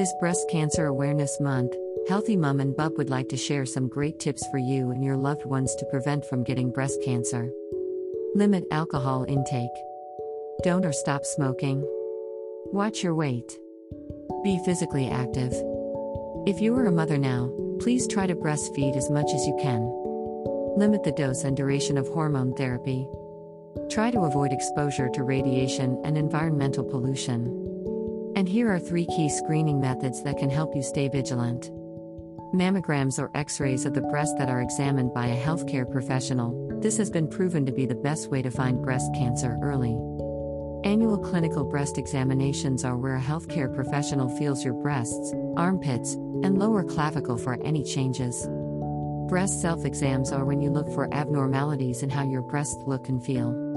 This Breast Cancer Awareness Month, Healthy Mum and Bub would like to share some great tips for you and your loved ones to prevent from getting breast cancer. Limit alcohol intake. Don't or stop smoking. Watch your weight. Be physically active. If you are a mother now, please try to breastfeed as much as you can. Limit the dose and duration of hormone therapy. Try to avoid exposure to radiation and environmental pollution. And here are three key screening methods that can help you stay vigilant. Mammograms or x rays of the breast that are examined by a healthcare professional. This has been proven to be the best way to find breast cancer early. Annual clinical breast examinations are where a healthcare professional feels your breasts, armpits, and lower clavicle for any changes. Breast self exams are when you look for abnormalities in how your breasts look and feel.